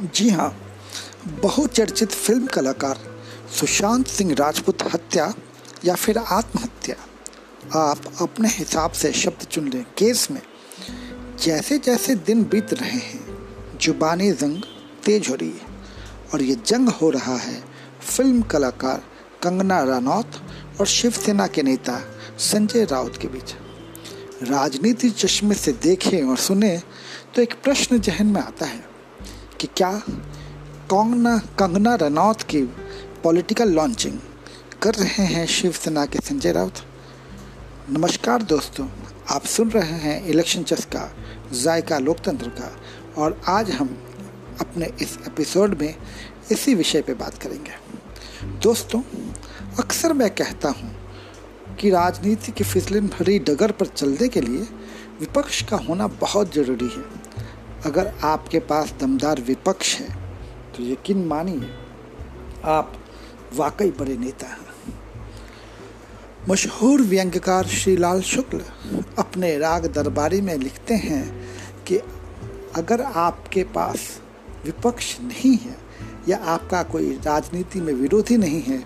जी हाँ बहुचर्चित फ़िल्म कलाकार सुशांत सिंह राजपूत हत्या या फिर आत्महत्या, आप अपने हिसाब से शब्द चुन लें केस में। जैसे जैसे दिन बीत रहे हैं, जुबानी जंग तेज हो रही है और ये जंग हो रहा है, फ़िल्म कलाकार कंगना रनौत और शिवसेना के नेता संजय राउत के बीच। राजनीति चश्मे से देखें और सुने तो एक प्रश्न जहन में आता है कि क्या कंगना कंगना रनौत की पॉलिटिकल लॉन्चिंग कर रहे हैं शिवसेना के संजय राउत? नमस्कार दोस्तों, आप सुन रहे हैं इलेक्शन चस का जायका लोकतंत्र का, और आज हम अपने इस एपिसोड में इसी विषय पे बात करेंगे। दोस्तों, अक्सर मैं कहता हूँ कि राजनीति की फिसलन भरी डगर पर चलने के लिए विपक्ष का होना बहुत ज़रूरी है। अगर आपके पास दमदार विपक्ष है तो यकीन मानिए, आप वाकई बड़े नेता हैं। मशहूर व्यंग्यकार श्रीलाल शुक्ल अपने राग दरबारी में लिखते हैं कि अगर आपके पास विपक्ष नहीं है या आपका कोई राजनीति में विरोधी नहीं है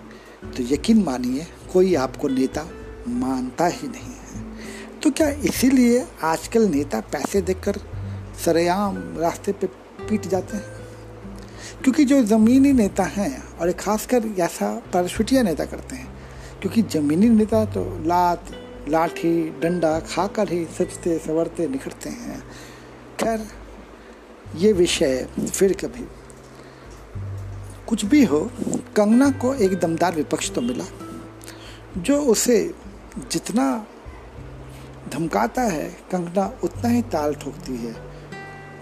तो यकीन मानिए, कोई आपको नेता मानता ही नहीं है। तो क्या इसीलिए आजकल नेता पैसे देकर सरेआम रास्ते पे पीट जाते हैं। क्योंकि जो ज़मीनी नेता हैं और एक खासकर ऐसा पैराशूटिया नेता करते हैं, क्योंकि ज़मीनी नेता तो लात, लाठी, डंडा खाकर ही सचते संवरते, निखरते हैं। खैर, ये विषय फिर कभी। कुछ भी हो, कंगना को एक दमदार विपक्ष तो मिला, जो उसे जितना धमकाता है, कंगना उतना ही ताल ठोकती है।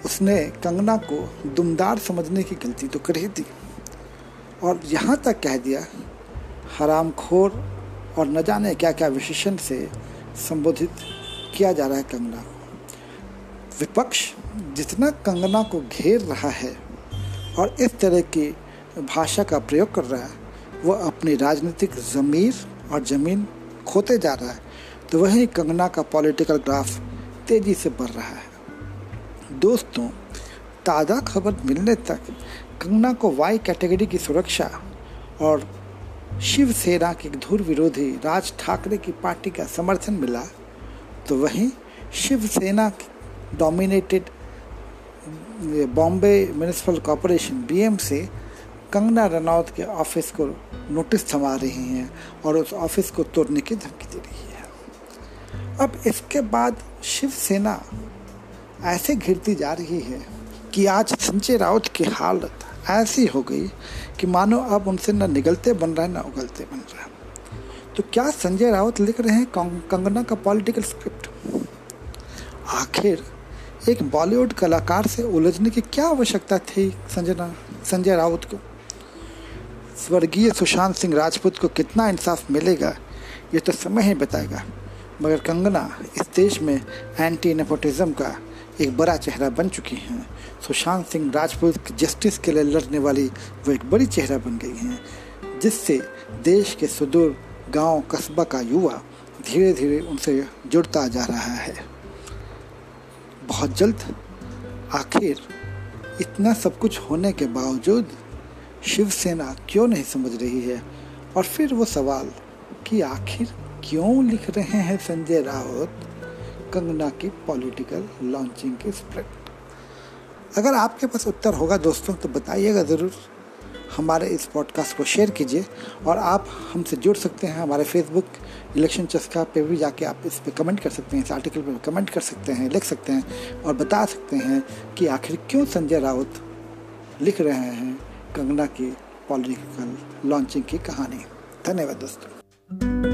उसने कंगना को दुमदार समझने की गलती तो कर ही दी। और यहाँ तक कह दिया हराम खोर और न जाने क्या क्या विशेषण से संबोधित किया जा रहा है कंगना। को विपक्ष जितना कंगना को घेर रहा है और इस तरह की भाषा का प्रयोग कर रहा है वह अपनी राजनीतिक ज़मीर और ज़मीन खोते जा रहा है तो वहीं कंगना का पॉलिटिकल ग्राफ तेज़ी से बढ़ रहा है। दोस्तों, ताज़ा खबर मिलने तक कंगना को वाई कैटेगरी की सुरक्षा और शिवसेना के धुर विरोधी राज ठाकरे की पार्टी का समर्थन मिला तो वहीं Shiv Sena dominated Bombay municipal corporation BM से कंगना रनौत के ऑफ़िस को नोटिस थमा रही हैं और उस ऑफ़िस को तोड़ने की धमकी दे रही है। अब इसके बाद शिवसेना ऐसे घिरती जा रही है कि आज संजय राउत की हालत ऐसी हो गई कि मानो अब उनसे न निगलते बन रहा, न उगलते बन रहा। तो क्या संजय राउत लिख रहे हैं कंगना का पॉलिटिकल स्क्रिप्ट? आखिर एक बॉलीवुड कलाकार से उलझने की क्या आवश्यकता थी संजय संजय राउत को? स्वर्गीय सुशांत सिंह राजपूत को कितना इंसाफ मिलेगा, ये तो समय ही बताएगा। मगर कंगना इस देश में एंटी नेपोटिज्म का एक बड़ा चेहरा बन चुकी हैं। सुशांत सिंह राजपूत जस्टिस के लिए लड़ने वाली वो एक बड़ी चेहरा बन गई हैं, जिससे देश के सुदूर गाँव कस्बा का युवा धीरे धीरे उनसे जुड़ता जा रहा है। बहुत जल्द आखिर इतना सब कुछ होने के बावजूद शिवसेना क्यों नहीं समझ रही है? और फिर वो सवाल कि आखिर क्यों लिख रहे हैं संजय राउत? कंगना की पॉलिटिकल लॉन्चिंग की स्प्रेड अगर आपके पास उत्तर होगा दोस्तों तो बताइएगा ज़रूर। हमारे इस पॉडकास्ट को शेयर कीजिए और आप हमसे जुड़ सकते हैं। हमारे फेसबुक इलेक्शन चस्का पे भी जाके आप इस पर कमेंट कर सकते हैं, इस आर्टिकल पर कमेंट कर सकते हैं, लिख सकते हैं और बता सकते हैं कि आखिर क्यों संजय राउत लिख रहे हैं कंगना की पॉलिटिकल लॉन्चिंग की कहानी। धन्यवाद दोस्तों।